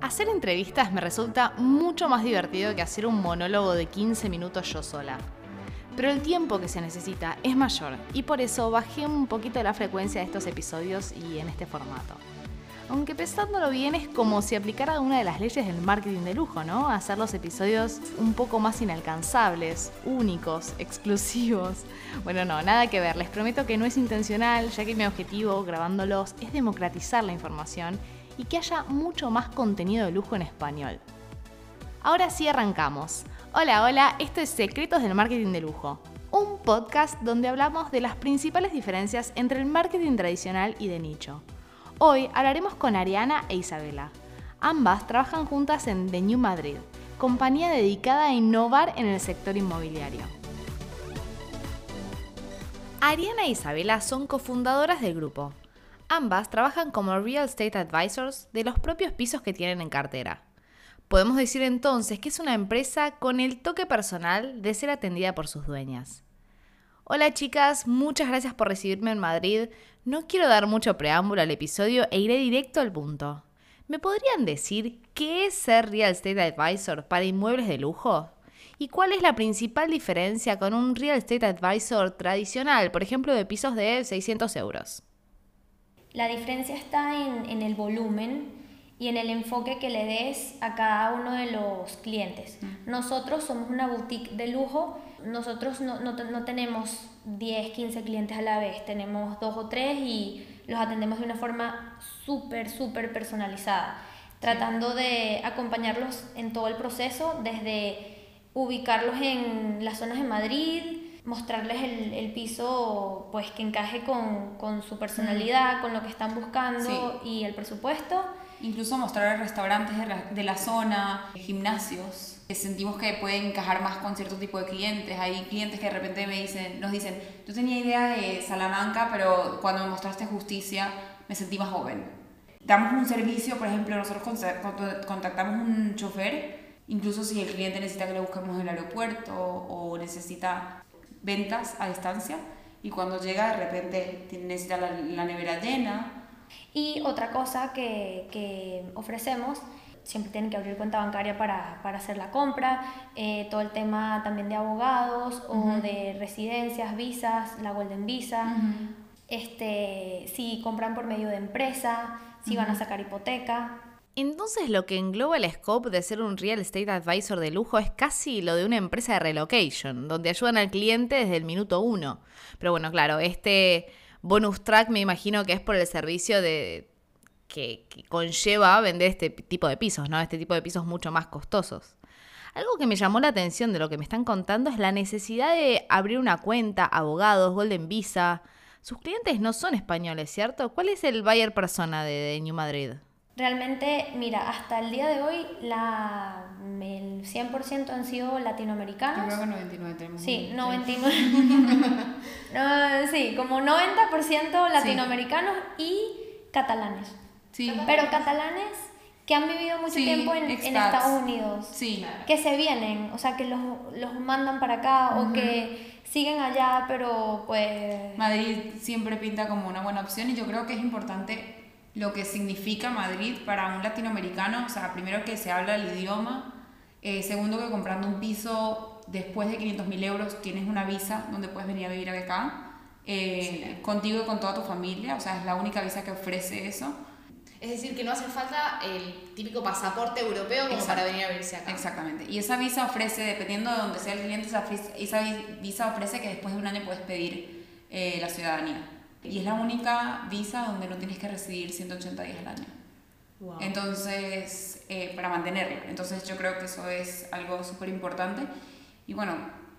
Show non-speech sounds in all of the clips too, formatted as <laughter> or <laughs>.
Hacer entrevistas me resulta mucho más divertido que hacer un monólogo de 15 minutos yo sola. Pero el tiempo que se necesita es mayor y por eso bajé un poquito la frecuencia de estos episodios y en este formato. Aunque pensándolo bien es como si aplicara una de las leyes del marketing de lujo, ¿no? Hacer los episodios un poco más inalcanzables, únicos, <laughs> exclusivos. Bueno, no, nada que ver, les prometo que no es intencional, ya que mi objetivo grabándolos es democratizar la información y que haya mucho más contenido de lujo en español. Ahora sí arrancamos. Hola, hola, esto es Secretos del Marketing de Lujo, un podcast donde hablamos de las principales diferencias entre el marketing tradicional y de nicho. Hoy hablaremos con Ariana e Isabela. Ambas trabajan juntas en The New Madrid, compañía dedicada a innovar en el sector inmobiliario. Ariana e Isabela son cofundadoras del grupo, Ambas trabajan como real estate advisors de los propios pisos que tienen en cartera. Podemos decir entonces que es una empresa con el toque personal de ser atendida por sus dueñas. Hola chicas, muchas gracias por recibirme en Madrid. No quiero dar mucho preámbulo al episodio e iré directo al punto. ¿Me podrían decir qué es ser real estate advisor para inmuebles de lujo? ¿Y cuál es la principal diferencia con un real estate advisor tradicional, por ejemplo, de pisos de 600 euros? La diferencia está en, el volumen y en el enfoque que le des a cada uno de los clientes. Nosotros somos una boutique de lujo, nosotros no, no, tenemos 10, 15 clientes a la vez, tenemos dos o tres y los atendemos de una forma súper, súper personalizada, tratando de acompañarlos en todo el proceso, desde ubicarlos en las zonas de Madrid, mostrarles el, el, piso pues que encaje con, con su personalidad, con lo que están buscando y el presupuesto. Incluso mostrar restaurantes de la, de la zona, gimnasios, que sentimos que pueden encajar más con cierto tipo de clientes. Hay clientes que de repente me dicen, nos dicen, yo tenía idea de Salamanca, pero cuando me mostraste justicia me sentí más joven. Damos un servicio, por ejemplo, nosotros contactamos un chofer, incluso si el cliente necesita que le busquemos el aeropuerto o necesita ventas a distancia y cuando llega de repente necesita la, la nevera llena. Y otra cosa que, que, ofrecemos, siempre tienen que abrir cuenta bancaria para, para hacer la compra, eh, todo el tema también de abogados o de residencias, visas, la Golden Visa, este, si compran por medio de empresa, si van a sacar hipoteca. Entonces lo que engloba el scope de ser un real estate advisor de lujo es casi lo de una empresa de relocation, donde ayudan al cliente desde el minuto uno. Pero bueno, claro, este bonus track me imagino que es por el servicio de que, que conlleva vender este tipo de pisos, ¿no? Este tipo de pisos mucho más costosos. Algo que me llamó la atención de lo que me están contando es la necesidad de abrir una cuenta, abogados, Golden Visa. Sus clientes no son españoles, ¿cierto? ¿Cuál es el buyer persona de, de New Madrid? Realmente, mira, hasta el día de hoy la, el 100% han sido latinoamericanos. Yo creo que 99 tenemos. Sí, 99. <laughs> <laughs> <laughs> sí, como 90% latinoamericanos y catalanes. Sí. Pero catalanes que han vivido mucho tiempo en, en, Estados Unidos. Sí. Que se vienen, o sea, que los, los mandan para acá o que siguen allá, pero pues... Madrid siempre pinta como una buena opción y yo creo que es importante lo que significa Madrid para un latinoamericano, o sea, primero que se habla el idioma, eh, segundo que comprando un piso después de 500 mil euros tienes una visa donde puedes venir a vivir acá, eh, contigo y con toda tu familia, o sea, es la única visa que ofrece eso. Es decir, que no hace falta el típico pasaporte europeo como para venir a vivirse acá. Exactamente. Y esa visa ofrece, dependiendo de donde sea el cliente, esa visa ofrece que después de un año puedes pedir eh, la ciudadanía. Y es la única visa donde no tienes que residir 180 días al año. Entonces, eh, para mantenerlo. Entonces yo creo que eso es algo súper importante. Y bueno,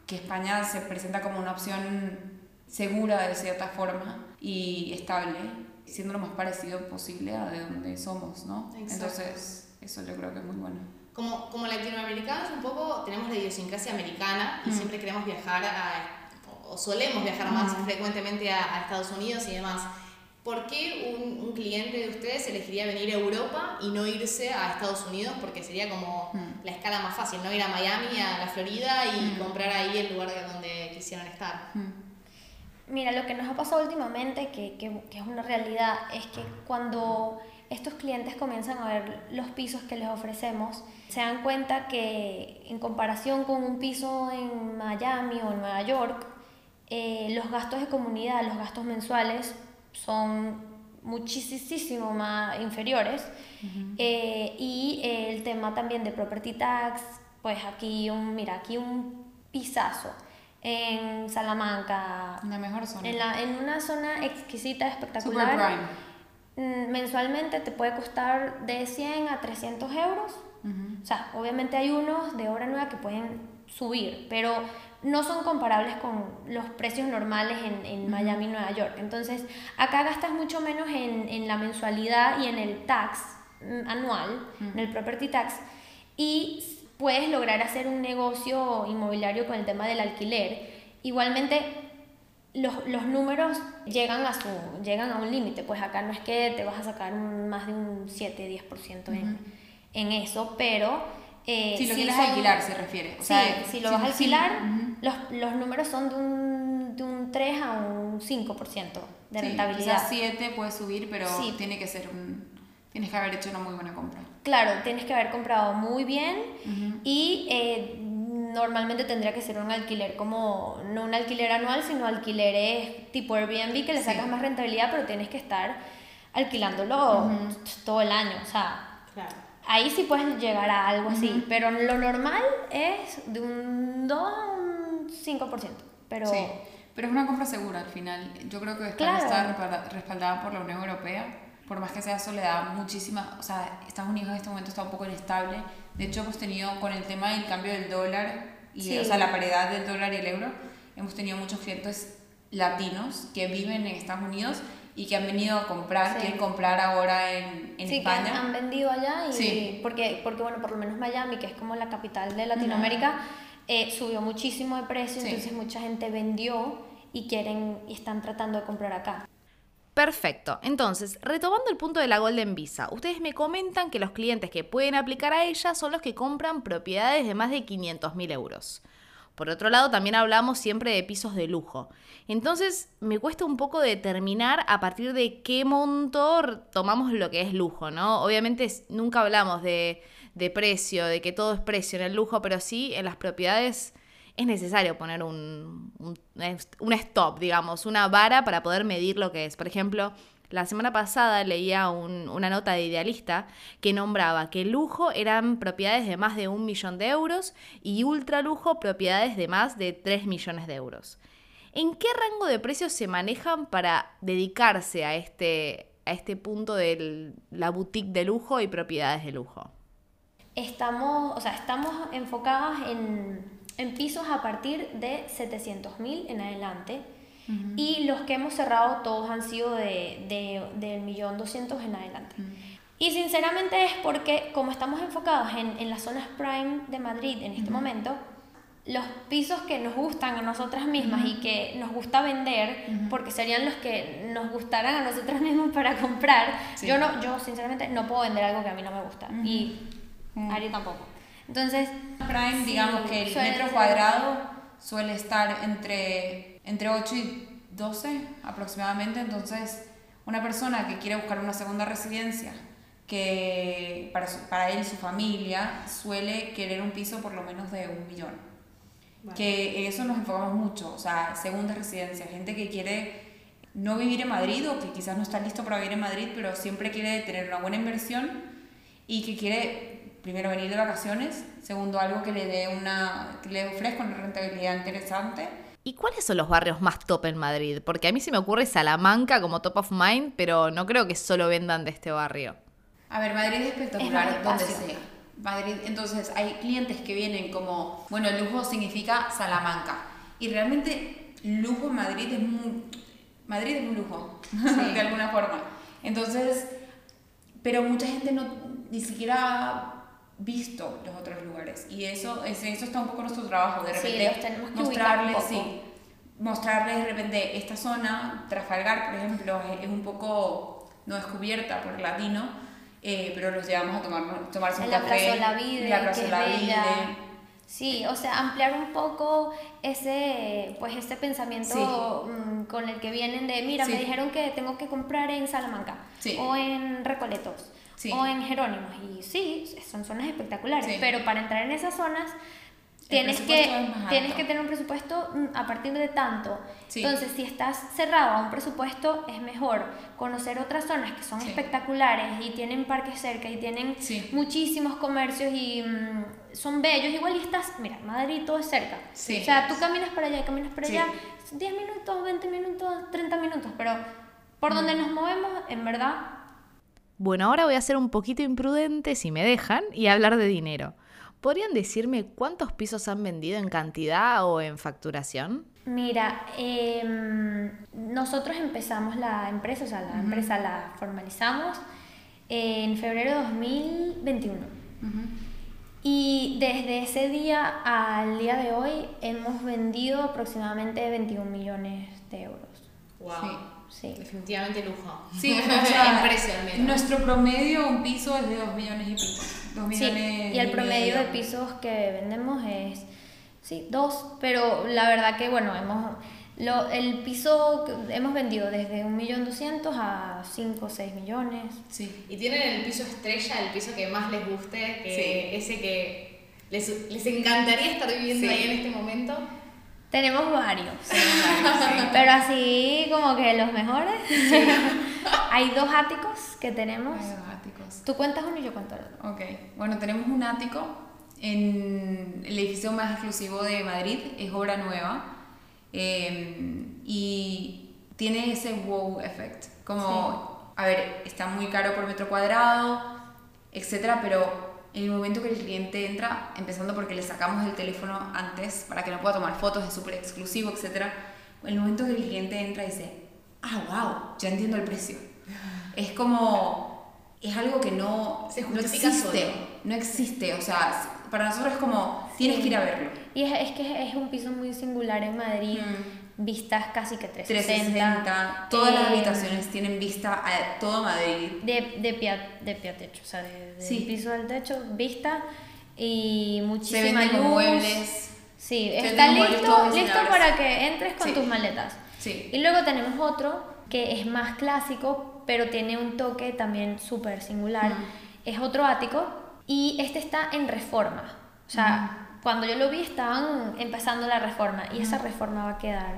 que España se presenta como una opción segura de cierta forma y estable, siendo lo más parecido posible a de donde somos, ¿no? Entonces, eso yo creo que es muy bueno. Como, como latinoamericanos un poco tenemos la idiosincrasia americana y siempre queremos viajar a o solemos viajar más frecuentemente a, Estados Unidos y demás. ¿Por qué un, un, cliente de ustedes elegiría venir a Europa y no irse a Estados Unidos? Porque sería como mm. la escala más fácil, no ir a Miami, a la Florida y mm. comprar ahí el lugar donde quisieran estar. Mm. Mira, lo que nos ha pasado últimamente, que, que, que, es una realidad, es que cuando estos clientes comienzan a ver los pisos que les ofrecemos, se dan cuenta que en comparación con un piso en Miami o en Nueva York, eh, los gastos de comunidad, los gastos mensuales son muchísimo más inferiores. Eh, y el tema también de property tax, pues aquí un, mira, aquí un pisazo en Salamanca. La mejor zona. En, la, en una zona exquisita, espectacular. Mm, mensualmente te puede costar de 100 a 300 euros. O sea, obviamente hay unos de obra nueva que pueden subir, pero no son comparables con los precios normales en, en Miami y Nueva York. Entonces, acá gastas mucho menos en, en la mensualidad y en el tax mm, anual, en el property tax, y puedes lograr hacer un negocio inmobiliario con el tema del alquiler. Igualmente, los, los números llegan a, su, llegan a un límite, pues acá no es que te vas a sacar más de un 7-10% en, en eso, pero eh, si lo quieres alquilar, se refiere. sí, si lo vas a alquilar, los, los, números son de un, de un 3 a un 5% de rentabilidad. Quizás 7 puede subir, pero tiene que ser un, tienes que haber hecho una muy buena compra. Claro, tienes que haber comprado muy bien y eh, normalmente tendría que ser un alquiler como, no un alquiler anual, sino alquileres tipo Airbnb que le sacas más rentabilidad, pero tienes que estar alquilándolo todo el año. O sea, claro ahí sí puedes llegar a algo así, pero lo normal es de un 2 a un 5%. Pero... Sí, pero es una compra segura al final. Yo creo que está respaldada por la Unión Europea. Por más que sea eso, le da muchísima... O sea, Estados Unidos en este momento está un poco inestable. De hecho, hemos tenido con el tema del cambio del dólar, y, o sea, la paridad del dólar y el euro, hemos tenido muchos clientes latinos que viven en Estados Unidos y que han venido a comprar, quieren comprar ahora en, en sí, España. Que han, vendido allá y sí. porque, porque, bueno, por lo menos Miami, que es como la capital de Latinoamérica, eh, subió muchísimo de precio, entonces mucha gente vendió y quieren y están tratando de comprar acá. Perfecto. Entonces, retomando el punto de la Golden Visa, ustedes me comentan que los clientes que pueden aplicar a ella son los que compran propiedades de más de 500 mil euros. Por otro lado, también hablamos siempre de pisos de lujo. Entonces, me cuesta un poco determinar a partir de qué monto tomamos lo que es lujo, ¿no? Obviamente nunca hablamos de, precio, de que todo es precio en el lujo, pero sí en las propiedades es necesario poner un, un, stop, digamos, una vara para poder medir lo que es. Por ejemplo, la semana pasada leía una nota de Idealista que nombraba que lujo eran propiedades de más de un millón de euros y ultralujo propiedades de más de 3 millones de euros. ¿En qué rango de precios se manejan para dedicarse a este, a este punto de la boutique de lujo y propiedades de lujo? Estamos, o sea, estamos enfocadas en, en pisos a partir de 700.000 en adelante. Y los que hemos cerrado todos han sido de, de, del millón doscientos en adelante. Y sinceramente es porque como estamos enfocados en, en las zonas prime de Madrid en este momento, los pisos que nos gustan a nosotras mismas y que nos gusta vender, porque serían los que nos gustaran a nosotras mismas para comprar, yo, no, yo sinceramente no puedo vender algo que a mí no me gusta. Y Ari tampoco. Entonces, prime, digamos que el metro cuadrado suele estar entre entre 8 y 12 aproximadamente. Entonces, una persona que quiere buscar una segunda residencia, que para, para él y su familia suele querer un piso por lo menos de un millón. Que en eso nos enfocamos mucho, o sea, segunda residencia, gente que quiere no vivir en Madrid o que quizás no está listo para vivir en Madrid, pero siempre quiere tener una buena inversión y que quiere primero venir de vacaciones, segundo algo que le dé una que le ofrezca una rentabilidad interesante ¿Y cuáles son los barrios más top en Madrid? Porque a mí se me ocurre Salamanca como top of mind, pero no creo que solo vendan de este barrio. A ver, Madrid es espectacular, donde sea. Madrid, entonces hay clientes que vienen como, bueno, lujo significa Salamanca. Y realmente lujo en Madrid es muy, Madrid es un lujo, <laughs> de alguna forma. Entonces, pero mucha gente no ni siquiera visto los otros lugares. Y eso, es, eso está un poco nuestro trabajo, de repente sí, mostrarles, sí, mostrarles de repente esta zona, Trafalgar, por ejemplo, es, es un poco no descubierta por el latino, eh, pero los llevamos a tomar, tomarse un la café. La que Plaza es Olavide. bella. Sí, o sea, ampliar un poco ese, pues ese pensamiento mm, con el que vienen de, mira, me dijeron que tengo que comprar en Salamanca, Sí. o en Recoletos, Sí. o en Jerónimos. Y sí, son zonas espectaculares, Sí. pero para entrar en esas zonas tienes que, tienes que tener un presupuesto mm, a partir de tanto. Sí. Entonces, si estás cerrado a un presupuesto, es mejor conocer otras zonas que son Sí. espectaculares y tienen parques cerca y tienen Sí. muchísimos comercios y mm, son bellos. Igual y estás, mira, Madrid todo es cerca. O sea, tú caminas para allá y caminas para allá, 10 minutos, 20 minutos, 30 minutos, pero por Mm. donde nos movemos, en verdad, Bueno, ahora voy a ser un poquito imprudente si me dejan y hablar de dinero. ¿Podrían decirme cuántos pisos han vendido en cantidad o en facturación? Mira, em, nosotros empezamos la empresa, o sea, la empresa la formalizamos en febrero de 2021. Ujú. Y desde ese día al día de hoy hemos vendido aproximadamente 21 millones de euros. Sí. Definitivamente lujo. Sí, <laughs> o sea, En precio al menos. Nuestro promedio, un piso es de 2 millones y pico. 2 Sí, millones y el promedio de pisos que vendemos es, sí, dos, pero la verdad que, bueno, hemos, lo, el piso que hemos vendido desde 1.200.000 a 5 o 6 millones. Sí. ¿Y tienen el piso estrella, el piso que más les guste, que ese que les, les encantaría estar viviendo Sí. ahí en este momento? Tenemos varios, <laughs> pero así como que los mejores. <laughs> Hay dos áticos que tenemos. Ay, los áticos. Tú cuentas uno y yo cuento el otro. Ok, bueno, tenemos un ático en el edificio más exclusivo de Madrid, es obra nueva eh, y tiene ese wow effect. Como, a ver, está muy caro por metro cuadrado, etcétera, pero en el momento que el cliente entra, empezando porque le sacamos el teléfono antes para que no pueda tomar fotos, es súper exclusivo, etcétera, en el momento que el cliente entra dice, ah, wow, ya entiendo el precio. Es como, es algo que no, Se no justifica existe, solo. no existe, o sea, para nosotros es como, tienes Sí. que ir a verlo. Y es, es que es un piso muy singular en Madrid, vistas casi que 360. 360, todas las Eh, habitaciones tienen vista a todo Madrid. De, de, pie, de pie a techo, o sea, de, del Sí. piso al techo, vista y Se muchísima venden luz. muebles. Sí, Se está listo, listo para que entres con Sí. tus maletas. Sí. Y luego tenemos otro que es más clásico, pero tiene un toque también súper singular. Ujú. Es otro ático y este está en reforma. O sea, cuando yo lo vi estaban empezando la reforma y esa reforma va a quedar.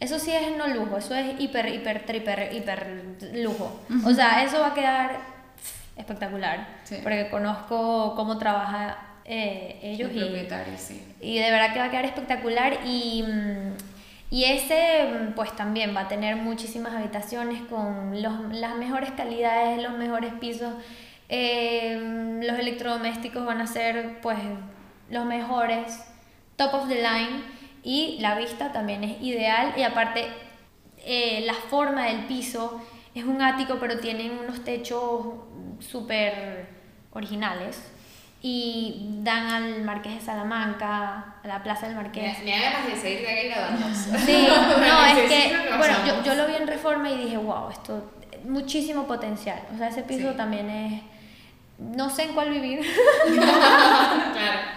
Eso sí es no lujo, eso es hiper, hiper, triper, hiper lujo. O sea, eso va a quedar espectacular. Sí. Porque conozco cómo trabaja eh, ellos El y, sí. y de verdad que va a quedar espectacular y, mm, y ese mm, pues también va a tener muchísimas habitaciones con los- las mejores calidades, los mejores pisos. Eh, mm, los electrodomésticos van a ser pues los mejores, top of the line y la vista también es ideal y aparte eh, la forma del piso es un ático pero tienen unos techos súper originales y dan al Marqués de Salamanca, a la Plaza del Marqués. Me, da ganas de seguir de aquí grabando. Sí, <laughs> no, es que, bueno, yo, yo lo vi en Reforma y dije, wow, esto, muchísimo potencial. O sea, ese piso Sí. también es, no sé en cuál vivir. <laughs> claro.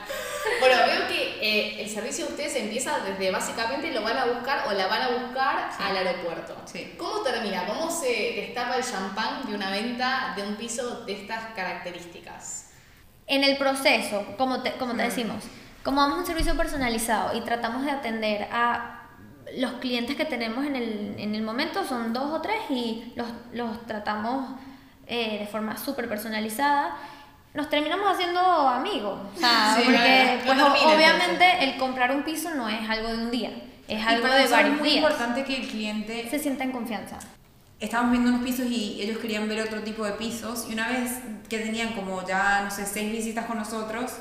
Bueno, veo que eh, el servicio de ustedes empieza desde básicamente lo van a buscar o la van a buscar al aeropuerto. Sí. ¿Cómo termina? ¿Cómo se destapa el champán de una venta de un piso de estas características? En el proceso, como te, como te decimos, como damos un servicio personalizado y tratamos de atender a los clientes que tenemos en el, en el momento, son dos o tres, y los, los tratamos eh, de forma súper personalizada, nos terminamos haciendo amigos. O sea, <laughs> Sí, porque pues, termina, obviamente el comprar un piso no es algo de un día, es Y algo para de eso es varios muy días. importante que el cliente Se sienta en confianza. estábamos viendo unos pisos y ellos querían ver otro tipo de pisos y una vez que tenían como ya, no sé, seis visitas con nosotros,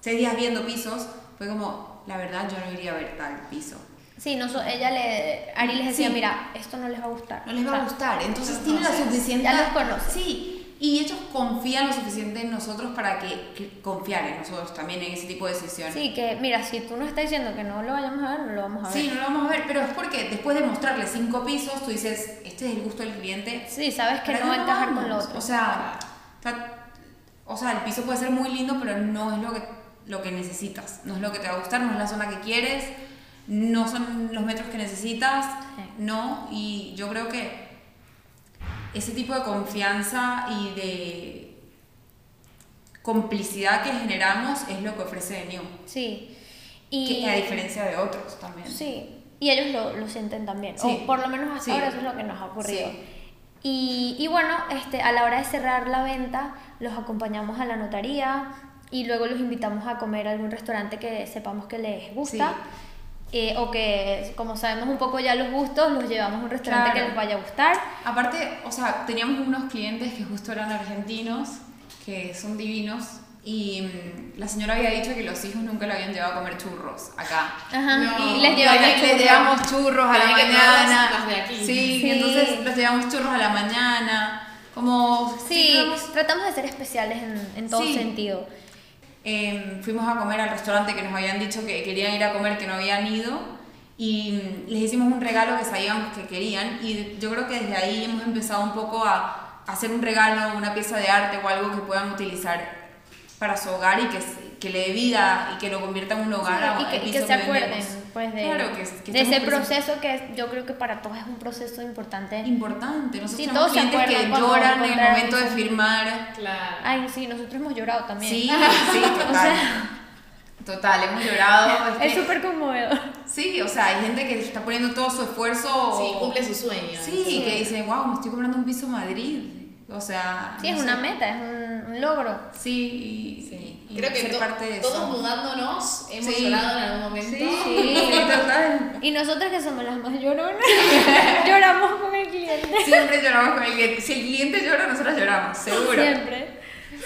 seis días viendo pisos, fue como, la verdad yo no iría a ver tal piso. Sí, no, ella le, Ari les decía, Sí. mira, esto no les va a gustar. No les va O sea, a gustar, entonces los tiene la suficiente... Ya los conoces. Sí, y ellos confían lo suficiente en nosotros para que, que confiar en nosotros también en ese tipo de decisiones. Sí, que mira, si tú nos estás diciendo que no lo vayamos a ver, no lo vamos a ver. Sí, no lo vamos a ver, pero es porque después de mostrarle cinco pisos, tú dices, este es el gusto del cliente. Sí, sabes que ¿para no va a encajar con lo otro. O sea, ta- o sea, el piso puede ser muy lindo, pero no es lo que, lo que necesitas. No es lo que te va a gustar, no es la zona que quieres, no son los metros que necesitas, Sí. no. Y yo creo que ese tipo de confianza y de complicidad que generamos es lo que ofrece New. Sí. Y, Que a diferencia de otros también. Sí, y ellos lo, lo sienten también, Sí. o por lo menos hasta Sí. ahora eso es lo que nos ha ocurrido. Sí. Y, y bueno, este, a la hora de cerrar la venta, los acompañamos a la notaría y luego los invitamos a comer a algún restaurante que sepamos que les gusta. Eh, o que, como sabemos un poco ya los gustos, los llevamos a un restaurante Claro. que les vaya a gustar. Aparte, o sea, teníamos unos clientes que justo eran argentinos, que son divinos, y mm, la señora había dicho que los hijos nunca le habían llevado a comer churros acá. Ajá. No. y les les churros. llevamos churros a la mañana. probarlas las de aquí. Sí, Sí. y entonces les llevamos churros a la mañana. Como Sí, digamos, tratamos de ser especiales en, en todo Sí. sentido. Eh, fuimos a comer al restaurante que nos habían dicho que querían ir a comer, que no habían ido. Y les hicimos un regalo que sabíamos que querían. Y yo creo que desde ahí hemos empezado un poco a hacer un regalo, una pieza de arte o algo que puedan utilizar para su hogar y que, se- que le dé vida y que lo convierta en un hogar. a- y que, y que se acuerden pues de, Claro, que- que de estamos ese proceso que yo creo que para todos es un proceso importante. Importante. Nosotros Sí, tenemos todos se clientes que lloran en el momento de firmar. Claro. Ay, sí, nosotros hemos llorado también. Sí, <laughs> sí, total. Total, hemos llorado. <laughs> es que- súper conmovedor. Sí, o sea, hay gente que está poniendo todo su esfuerzo. Sí, cumple su sueño. Sí, Sí. que dice, wow, me estoy comprando un piso en Madrid. O sea. Sí, no es sé. una meta, es un, un logro. Sí, y, Sí. y Creo que ser to- parte de todos eso. mudándonos hemos Sí. llorado en algún momento. Sí, total. Y nosotras que somos las más lloronas, <laughs> lloramos con el cliente. Siempre lloramos con el cliente. Si el cliente llora, nosotros lloramos, seguro. Siempre,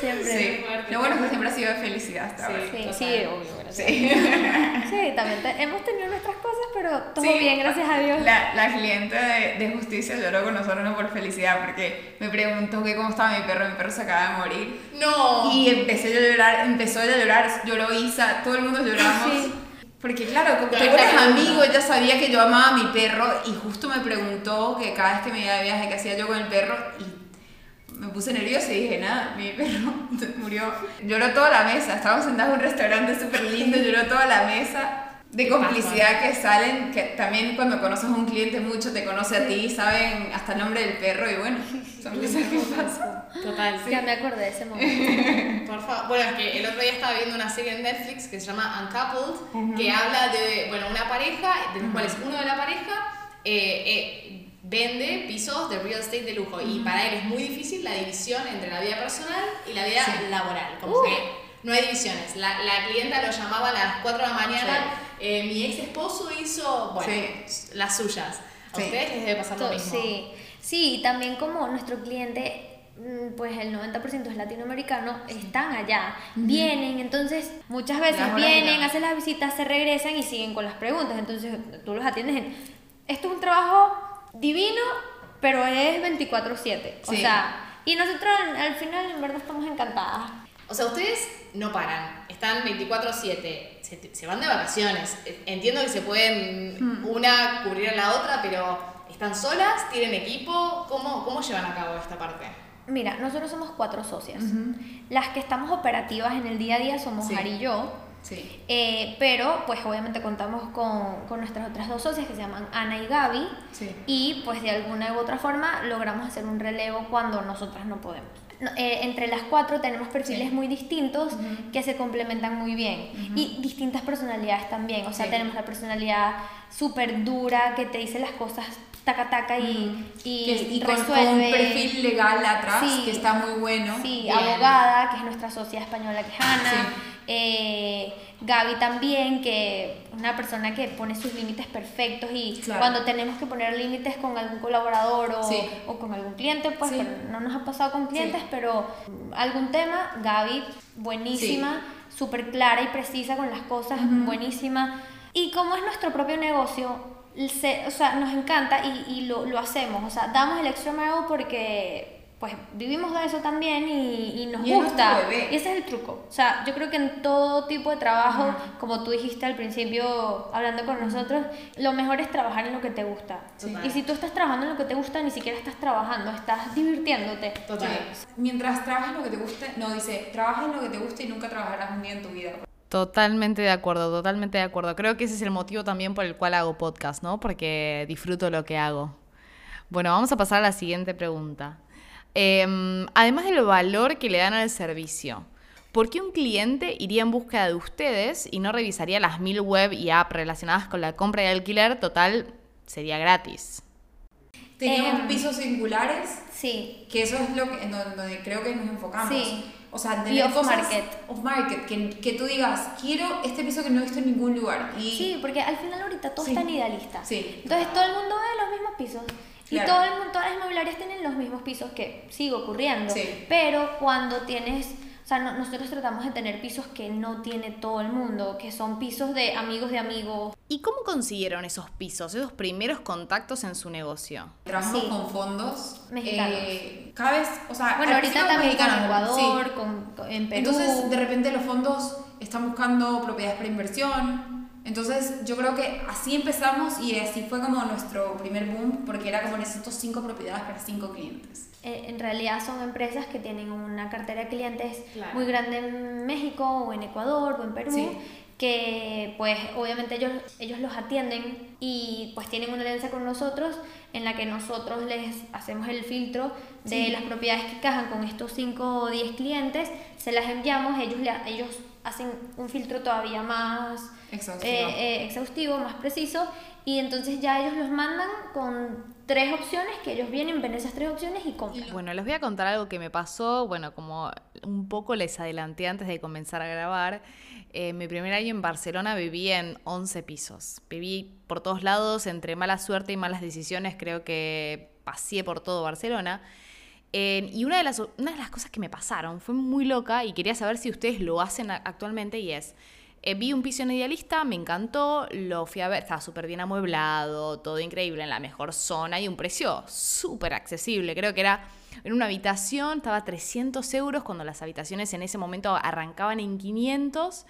siempre. Sí. Lo bueno es que siempre ha sido de felicidad hasta Sí. ahora. Sí, sí, obvio, gracias. Sí. <laughs> Sí, también te- hemos tenido nuestras cosas, pero todo Sí. bien, gracias a Dios. La, la cliente de, de justicia lloró con nosotros no por felicidad, porque me preguntó que cómo estaba mi perro, mi perro se acaba de morir. No. Y empecé yo a llorar, empezó ella a llorar, lloró Isa, todo el mundo lloramos. Sí. Porque claro, como tú eres amigo, ella sabía que yo amaba a mi perro y justo me preguntó que cada vez que me iba de viaje, ¿qué hacía yo con el perro? Y me puse nerviosa y dije, nada, mi perro <laughs> murió. Lloró toda la mesa, estábamos sentados en un restaurante súper lindo, lloró toda la mesa. De complicidad que salen, que también cuando conoces a un cliente mucho te conoce a ti, saben hasta el nombre del perro y bueno, son cosas que pasan. Total. Ya me acordé de ese <laughs> momento. Por favor. Bueno, es que el otro día estaba viendo una serie en Netflix que se llama Uncoupled, que habla de, bueno, una pareja, de los cuales uno de la pareja eh, eh, vende pisos de real estate de lujo. Y para él es muy difícil la división entre la vida personal y la vida laboral. Como Uh. que no hay divisiones. La, la clienta lo llamaba a las 4 de la mañana. eh, mi ex esposo hizo, bueno, las suyas. A Sí. ustedes les debe pasar lo mismo. Sí, sí, también como nuestro cliente, mm, pues el 90% es latinoamericano, están allá, vienen, entonces muchas veces Las vienen, hacen las visitas, se regresan y siguen con las preguntas, entonces tú los atiendes en, esto es un trabajo divino, pero es 24/7, o sea, y nosotros al, al final en verdad estamos encantadas. O sea, ustedes no paran, están 24/7, se, se van de vacaciones. Eh, Entiendo que se pueden una cubrir a la otra, pero ¿están solas? ¿Tienen equipo? ¿Cómo, cómo llevan a cabo esta parte? Mira, nosotros somos cuatro socias, las que estamos operativas en el día a día somos Sí. Ari y yo, Sí. Eh, pero pues obviamente contamos con, con nuestras otras dos socias que se llaman Ana y Gaby Sí. y pues de alguna u otra forma logramos hacer un relevo cuando nosotras no podemos. Eh, entre las cuatro tenemos perfiles Sí. muy distintos que se complementan muy bien y distintas personalidades también, o sea, Sí. tenemos la personalidad súper dura que te dice las cosas taca taca y, y, Que es- y con, resuelve. con un perfil legal atrás Sí. que está muy bueno. Sí, Bien. abogada, que es nuestra socia española, que es Ana. Eh, Gaby también, que es una persona que pone sus límites perfectos y Claro. cuando tenemos que poner límites con algún colaborador o, Sí. o con algún cliente, pues Sí. no nos ha pasado con clientes, Sí. pero algún tema, Gaby, buenísima, súper clara y precisa con las cosas, buenísima. Y como es nuestro propio negocio, se- o sea, nos encanta y, y lo, lo hacemos, o sea, damos el extra mile porque pues vivimos de eso también y, y nos Y es gusta. bebé. Y ese es el truco. O sea, yo creo que en todo tipo de trabajo, como tú dijiste al principio hablando con nosotros, lo mejor es trabajar en lo que te gusta. Total. Y si tú estás trabajando en lo que te gusta, ni siquiera estás trabajando, estás divirtiéndote. Sí. Mientras trabajes en lo que te guste, no, dice, trabaja en lo que te guste y nunca trabajarás un día en tu vida. Totalmente de acuerdo, totalmente de acuerdo. Creo que ese es el motivo también por el cual hago podcast, ¿no? Porque disfruto lo que hago. Bueno, vamos a pasar a la siguiente pregunta. Em, además del valor que le dan al servicio, ¿por qué un cliente iría en búsqueda de ustedes y no revisaría las mil web y app relacionadas con la compra y alquiler? Total, sería gratis. Teníamos Em, pisos singulares, Sí. que eso es lo que, en donde, donde creo que nos enfocamos. Sí. O sea, Y tener off cosas market. Off market, que, que tú digas, quiero este piso que no he visto en ningún lugar. Y Sí, porque al final ahorita todo Sí. es tan idealista. Sí. Entonces todo el mundo ve los mismos pisos. Y Claro. todo el mundo, todas las inmobiliarias tienen los mismos pisos que sigue ocurriendo. Sí. Pero cuando tienes, o sea, no- nosotros tratamos de tener pisos que no tiene todo el mundo, que son pisos de amigos de amigos. ¿Y cómo consiguieron esos pisos, esos primeros contactos en su negocio? Trabajamos Sí. con fondos Mexicanos. eh, cada vez, o sea, Bueno, ahorita también con mexicanos, sí. Ecuador, con, con- en Perú. Entonces, de repente los fondos están buscando propiedades para inversión. Entonces, yo creo que así empezamos y así fue como nuestro primer boom, porque era como necesito cinco propiedades para cinco clientes. Eh, en realidad son empresas que tienen una cartera de clientes Claro. muy grande en México o en Ecuador o en Perú, Sí. que pues obviamente ellos, ellos los atienden y pues tienen una alianza con nosotros en la que nosotros les hacemos el filtro de Sí. las propiedades que cajan con estos 5 o 10 clientes, se las enviamos, ellos, ellos hacen un filtro todavía más Exhaustivo. eh, eh, exhaustivo, más preciso, y entonces ya ellos los mandan con tres opciones, que ellos vienen, ven esas tres opciones y compran. Bueno, les voy a contar algo que me pasó, bueno, como un poco les adelanté antes de comenzar a grabar. Eh, mi primer año en Barcelona viví en 11 pisos. Viví por todos lados, entre mala suerte y malas decisiones, creo que pasé por todo Barcelona. Y una de, las, una de las cosas que me pasaron fue muy loca y quería saber si ustedes lo hacen actualmente y es, eh, vi un piso en Idealista, me encantó, lo fui a ver, estaba súper bien amueblado, todo increíble, en la mejor zona y un precio súper accesible. Creo que era en una habitación, estaba 300 euros cuando las habitaciones en ese momento arrancaban en 500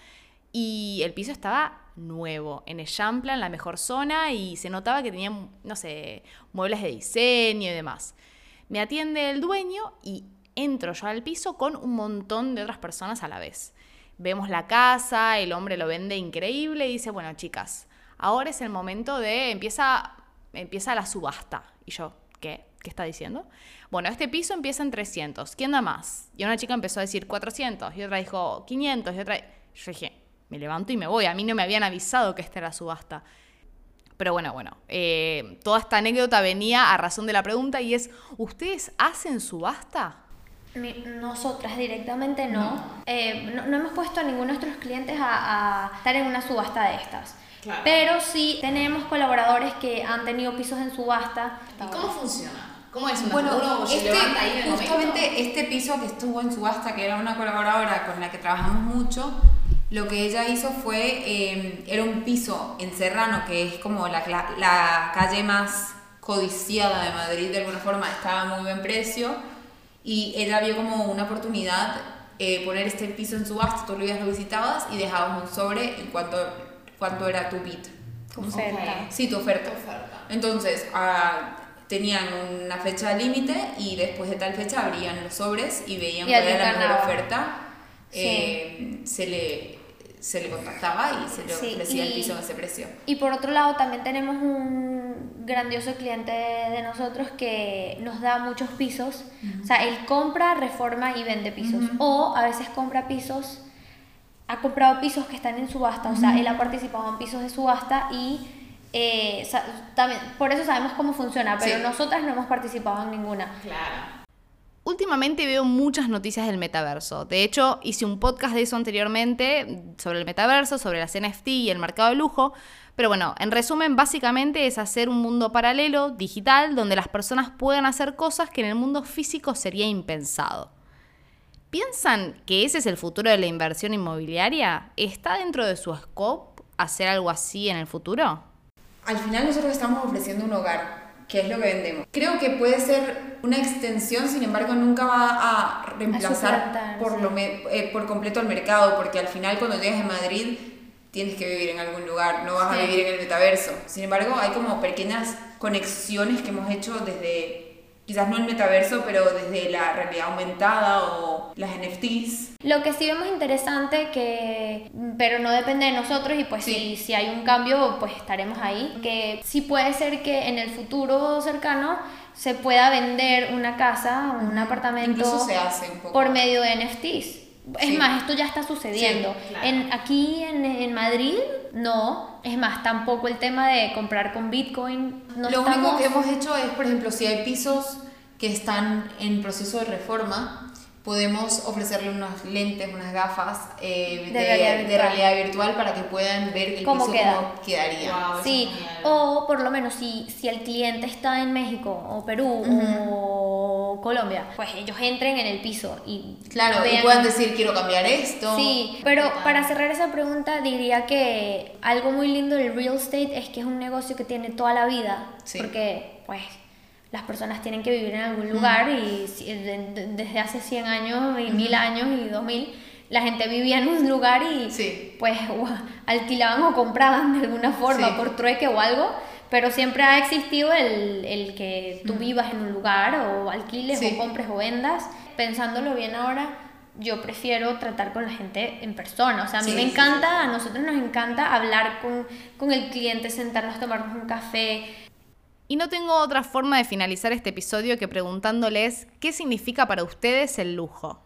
y el piso estaba nuevo, en Echampla, en la mejor zona y se notaba que tenía, no sé, muebles de diseño y demás. Me atiende el dueño y entro yo al piso con un montón de otras personas a la vez. Vemos la casa, el hombre lo vende increíble y dice, bueno chicas, ahora es el momento de, empieza, empieza la subasta. Y yo, ¿qué? ¿Qué está diciendo? Bueno, este piso empieza en 300. ¿Quién da más? Y una chica empezó a decir 400 y otra dijo 500 y otra... Yo dije, me levanto y me voy. A mí no me habían avisado que esta era subasta. Pero bueno, bueno, eh, toda esta anécdota venía a razón de la pregunta y es, ¿ustedes hacen subasta? Mi- Nosotras directamente no. Eh, no. no hemos puesto a ninguno de nuestros clientes a, a estar en una subasta de estas. Claro. Pero sí tenemos colaboradores que han tenido pisos en subasta. funciona? ¿Cómo es Bueno, este, justamente este piso que estuvo en subasta, que era una colaboradora con la que trabajamos mucho, lo que ella hizo fue, eh, era un piso en Serrano, que es como la, la calle más codiciada de Madrid, de alguna forma, estaba a muy buen precio, y ella vio como una oportunidad eh, poner este piso en subasta, todos los días lo visitabas y dejabas un sobre en cuanto, cuánto era tu bid. ¿Cómo se Oferta. Sí, tu oferta. Entonces, ah, tenían una fecha límite y después de tal fecha abrían los sobres y veían Y cuál era la mejor oferta. Sí. Eh, se, le, se le contactaba y se le Sí, ofrecía el piso a ese precio. Y por otro lado, también tenemos un grandioso cliente de nosotros que nos da muchos pisos. O sea, él compra, reforma y vende pisos. O a veces compra pisos, ha comprado pisos que están en subasta. O sea, él ha participado en pisos de subasta y eh, también, por eso sabemos cómo funciona. Pero Sí. nosotras no hemos participado en ninguna. Claro. Últimamente veo muchas noticias del metaverso. De hecho, hice un podcast de eso anteriormente, sobre el metaverso, sobre las NFT y el mercado de lujo. Pero bueno, en resumen, básicamente es hacer un mundo paralelo, digital, donde las personas puedan hacer cosas que en el mundo físico sería impensado. ¿Piensan que ese es el futuro de la inversión inmobiliaria? ¿Está dentro de su scope hacer algo así en el futuro? Al final nosotros estamos ofreciendo un hogar que es lo que vendemos. Creo que puede ser una extensión, sin embargo, nunca va a reemplazar por, lo eh, por completo el mercado, porque al final cuando llegas a Madrid tienes que vivir en algún lugar, no vas a vivir en el metaverso. Sin embargo, hay como pequeñas conexiones que hemos hecho desde, quizás no el metaverso, pero desde la realidad aumentada o las NFTs. Lo que sí vemos interesante, que, pero no depende de nosotros y pues Sí. si, si hay un cambio, pues estaremos ahí. Que sí puede ser que en el futuro cercano se pueda vender una casa, un apartamento Incluso se hace un poco. por medio de NFTs. Es Sí. más, esto ya está sucediendo. Sí, claro. en, aquí en, en Madrid, no. Es más, tampoco el tema de comprar con Bitcoin. No Lo único estamos- que hemos hecho es, por ejemplo, si hay pisos que están en proceso de reforma, podemos ofrecerle unas lentes, unas gafas eh, De de, realidad de virtual. realidad virtual para que puedan ver el ¿Cómo piso queda? cómo quedaría. Wow, Sí, o por lo menos si, si el cliente está en México o Perú o Colombia, pues ellos entren en el piso y Claro, y vean- puedan decir quiero cambiar esto. Sí, pero para cerrar esa pregunta diría que algo muy lindo del real estate es que es un negocio que tiene toda la vida, Sí. porque pues las personas tienen que vivir en algún lugar y desde hace 100 años y 1000 años y 2000 la gente vivía en un lugar y Sí. pues <laughs> o alquilaban o compraban de alguna forma Sí. por trueque o algo. Pero siempre ha existido el, el que tú vivas en un lugar o alquiles Sí. o compres o vendas. Pensándolo bien ahora, yo prefiero tratar con la gente en persona. O sea, a mí Sí, me sí, encanta, a nosotros nos encanta hablar con, con el cliente, sentarnos, tomarnos un café. Y no tengo otra forma de finalizar este episodio que preguntándoles qué significa para ustedes el lujo.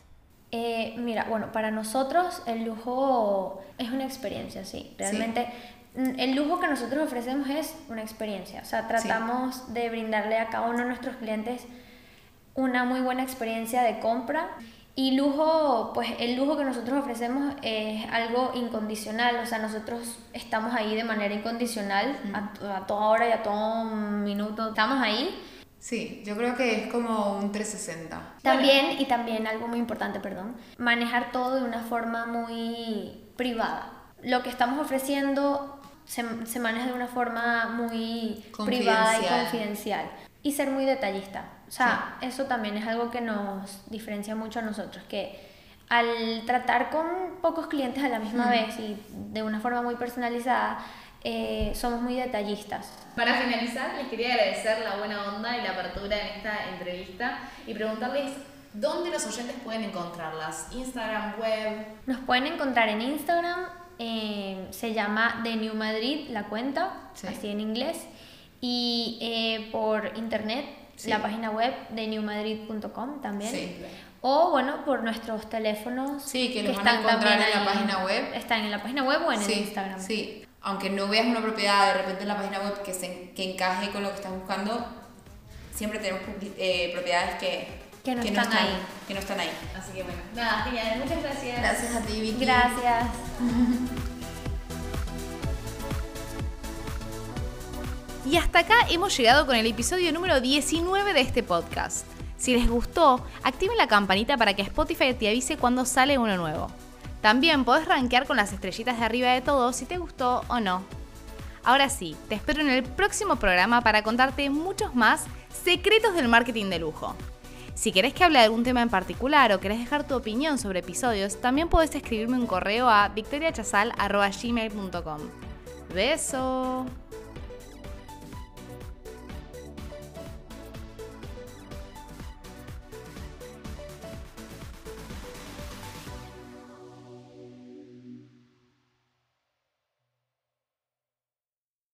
Eh, mira, bueno, para nosotros el lujo es una experiencia, sí. Realmente mm, el lujo que nosotros ofrecemos es una experiencia. O sea, tratamos de brindarle a cada uno de nuestros clientes una muy buena experiencia de compra. Y lujo, pues el lujo que nosotros ofrecemos es algo incondicional, o sea, nosotros estamos ahí de manera incondicional a, to- a toda hora y a todo minuto, estamos ahí. Sí, yo creo que es como un 360. También, y también algo muy importante, perdón, manejar todo de una forma muy privada. Lo que estamos ofreciendo se, se maneja de una forma muy privada y confidencial. Y ser muy detallista. O sea, eso también es algo que nos diferencia mucho a nosotros, que al tratar con pocos clientes a la misma vez y de una forma muy personalizada, eh, somos muy detallistas. Para finalizar, les quería agradecer la buena onda y la apertura en esta entrevista y preguntarles dónde los oyentes pueden encontrarlas. Instagram, web. Nos pueden encontrar en Instagram, eh, se llama The New Madrid, la cuenta, Sí. así en inglés, y eh, por internet, Sí. la página web de newmadrid.com también. Sí. O bueno, por nuestros teléfonos. Sí, que los van a encontrar en la página web. Están en la página web o en sí, el Instagram. Sí, aunque no veas una propiedad de repente en la página web que, se, que encaje con lo que estás buscando, siempre tenemos eh, propiedades que, Que no están ahí. Que no están ahí. Así que bueno, nada, genial. Muchas gracias. Gracias a ti, Vicky. Gracias. <laughs> Y hasta acá hemos llegado con el episodio número 19 de este podcast. Si les gustó, activen la campanita para que Spotify te avise cuando sale uno nuevo. También podés rankear con las estrellitas de arriba de todo si te gustó o no. Ahora sí, te espero en el próximo programa para contarte muchos más secretos del marketing de lujo. Si querés que hable de algún tema en particular o querés dejar tu opinión sobre episodios, también podés escribirme un correo a victoriachazal.gmail.com. ¡Beso!